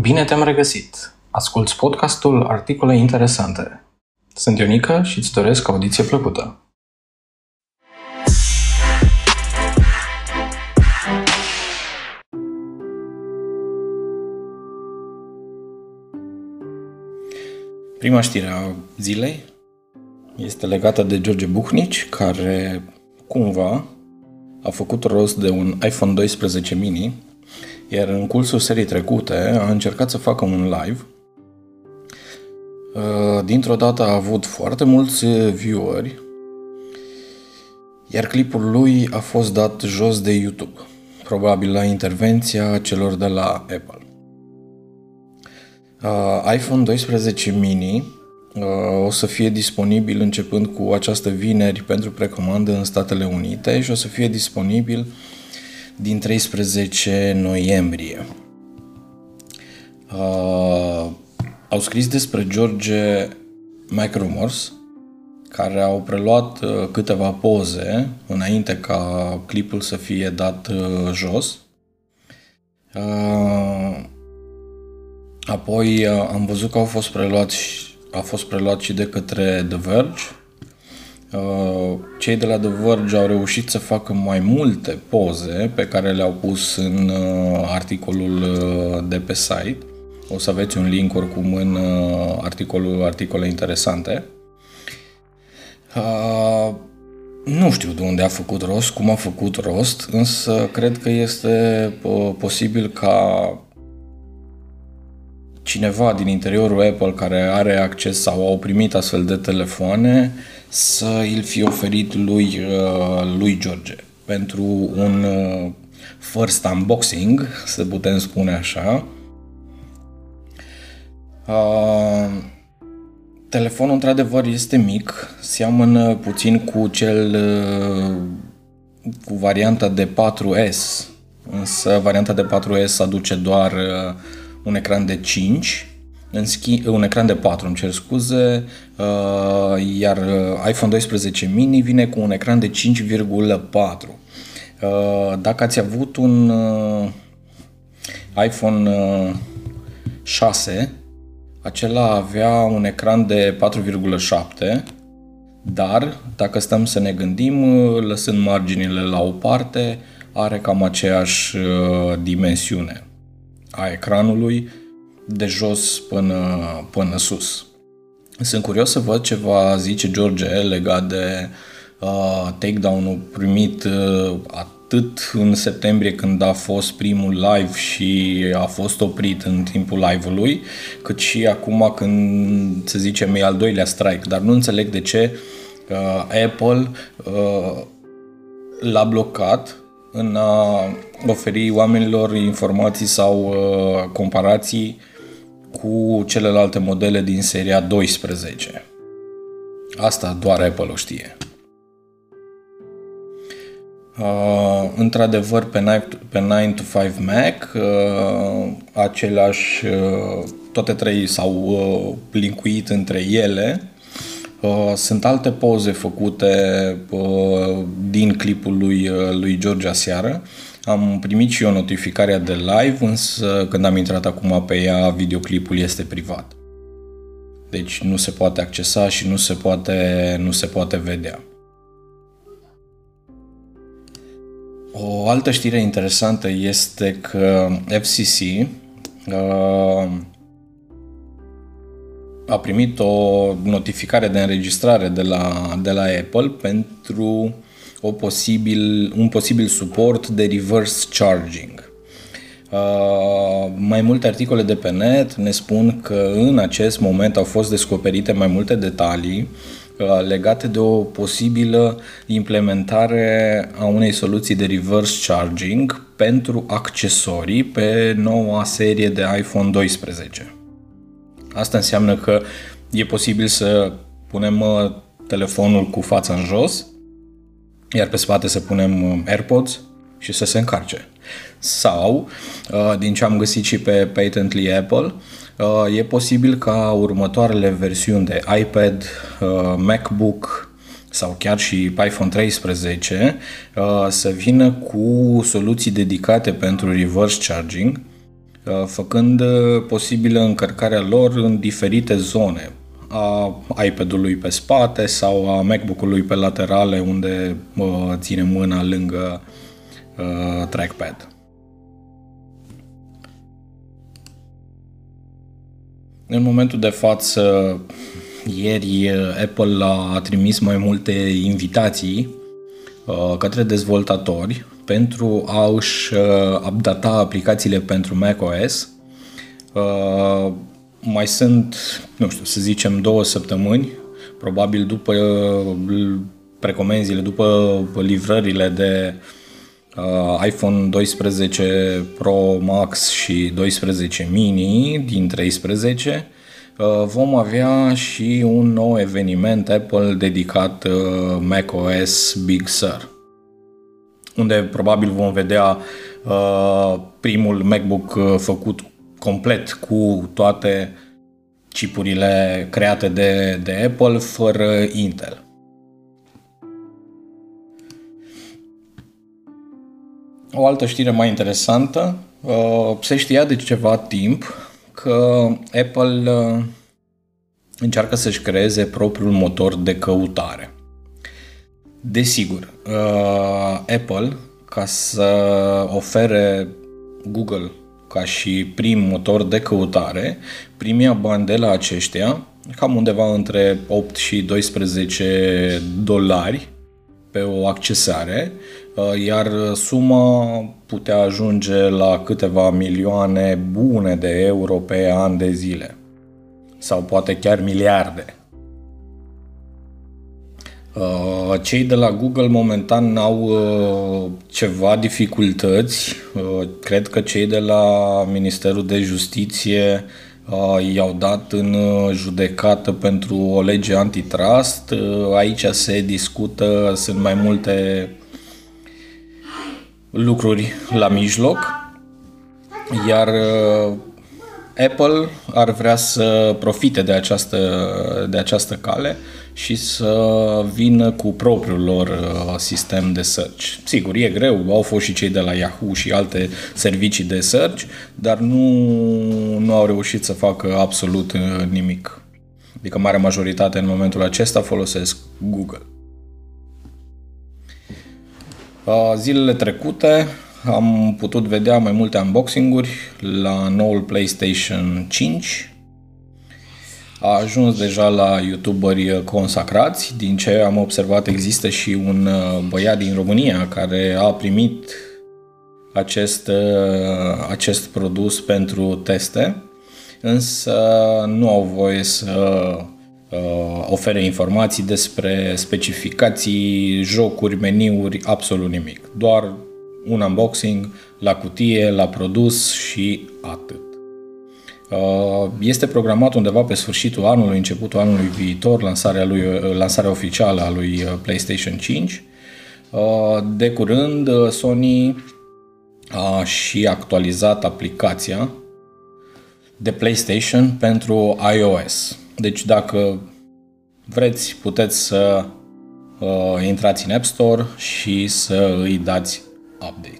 Bine te-am regăsit! Asculți podcastul Articole Interesante. Sunt Ionica și îți doresc audiție plăcută. Prima știre a zilei este legată de George Buhnici, care cumva a făcut rost de un iPhone 12 mini iar în cursul serii trecute a încercat să facă un live. Uh, dintr-o dată a avut foarte mulți vieweri, iar clipul lui a fost dat jos de YouTube, probabil la intervenția celor de la Apple. Uh, iPhone 12 mini uh, o să fie disponibil începând cu această vineri pentru precomandă în Statele Unite și o să fie disponibil uh, din 13 noiembrie. Uh, au scris despre George Micromors, care au preluat uh, câteva poze înainte ca clipul să fie dat uh, jos. Uh, apoi uh, am văzut că au fost preluat și, a fost preluat și de către The Verge Uh, cei de la The Verge au reușit să facă mai multe poze pe care le-au pus în uh, articolul uh, de pe site. O să aveți un link oricum în articolul articole interesante. Nu știu de unde a făcut rost, cum a făcut rost, însă cred că este posibil ca cineva din interiorul Apple care are acces sau au primit astfel de telefoane să îl fi oferit lui, uh, lui George pentru un uh, first unboxing, să putem spune așa. Uh, telefonul într-adevăr este mic, seamănă puțin cu cel cu varianta de 4S, însă varianta de 4S aduce doar un ecran de 5 în schi- un ecran de 4, îmi cer scuze, uh, iar uh, iPhone 12 mini vine cu un ecran de 5,4. Uh, dacă ați avut un uh, iPhone uh, 6, acela avea un ecran de 4,7, dar dacă stăm să ne gândim, uh, lăsând marginile la o parte, are cam aceeași uh, dimensiune a ecranului de jos până, până sus. Sunt curios să văd ce va zice George legat de uh, takedown-ul primit uh, atât în septembrie când a fost primul live și a fost oprit în timpul live-ului, cât și acum când, să zicem, e al doilea strike. Dar nu înțeleg de ce uh, Apple uh, l-a blocat în a oferi oamenilor informații sau uh, comparații cu celelalte modele din seria 12. Asta doar Apple o știe. Uh, într-adevăr, pe 9, pe 9 to 5 Mac, uh, aceleași, uh, toate trei s-au uh, linkuit între ele. Uh, sunt alte poze făcute uh, din clipul lui, uh, lui George aseară. Uh, am primit și eu notificarea de live, însă când am intrat acum pe ea, videoclipul este privat. Deci nu se poate accesa și nu se poate, nu se poate vedea. O altă știre interesantă este că FCC uh, a primit o notificare de înregistrare de la, de la Apple pentru o posibil, un posibil suport de reverse charging. Uh, mai multe articole de pe net ne spun că în acest moment au fost descoperite mai multe detalii uh, legate de o posibilă implementare a unei soluții de reverse charging pentru accesorii pe noua serie de iPhone 12. Asta înseamnă că e posibil să punem uh, telefonul cu fața în jos iar pe spate să punem um, AirPods și să se încarce. Sau, uh, din ce am găsit și pe Patently Apple, uh, e posibil ca următoarele versiuni de iPad, uh, MacBook sau chiar și iPhone 13 să vină cu soluții dedicate pentru reverse charging, făcând posibilă încărcarea lor în diferite zone, a iPad-ului pe spate sau a MacBook-ului pe laterale unde ține mâna lângă uh, trackpad. În momentul de față, ieri Apple a trimis mai multe invitații uh, către dezvoltatori pentru a își uh, updata aplicațiile pentru macOS. Uh, mai sunt, nu știu, să zicem două săptămâni, probabil după precomenzile, după livrările de uh, iPhone 12 Pro Max și 12 mini din 13, uh, vom avea și un nou eveniment Apple dedicat uh, macOS Big Sur, unde probabil vom vedea uh, primul MacBook uh, făcut complet cu toate chipurile create de, de Apple fără Intel. O altă știre mai interesantă, uh, se știa de ceva timp că Apple uh, încearcă să-și creeze propriul motor de căutare. Desigur, uh, Apple, ca să ofere Google ca și prim motor de căutare, primia bani de la aceștia cam undeva între 8 și 12 dolari pe o accesare, uh, iar suma putea ajunge la câteva milioane bune de euro pe an de zile. Sau poate chiar miliarde. Uh, cei de la Google momentan au uh, ceva dificultăți. Cred că cei de la Ministerul de Justiție i-au dat în judecată pentru o lege antitrust. Aici se discută, sunt mai multe lucruri la mijloc, iar Apple ar vrea să profite de această, de această cale și să vină cu propriul lor uh, sistem de search. Sigur, e greu, au fost și cei de la Yahoo și alte servicii de search, dar nu, nu au reușit să facă absolut uh, nimic. Adică marea majoritate în momentul acesta folosesc Google. Uh, zilele trecute am putut vedea mai multe unboxing-uri la noul PlayStation 5. A ajuns deja la youtuberi consacrați. Din ce am observat există și un uh, băiat din România care a primit acest, uh, acest produs pentru teste, însă nu au voie să uh, ofere informații despre specificații, jocuri, meniuri, absolut nimic. Doar un unboxing la cutie, la produs și atât. Uh, este programat undeva pe sfârșitul anului, începutul anului viitor, lansarea, lui, uh, lansarea oficială a lui uh, PlayStation 5. De curând, Sony a și actualizat aplicația de PlayStation pentru iOS. Deci dacă vreți, puteți să uh, intrați în App Store și să îi dați update.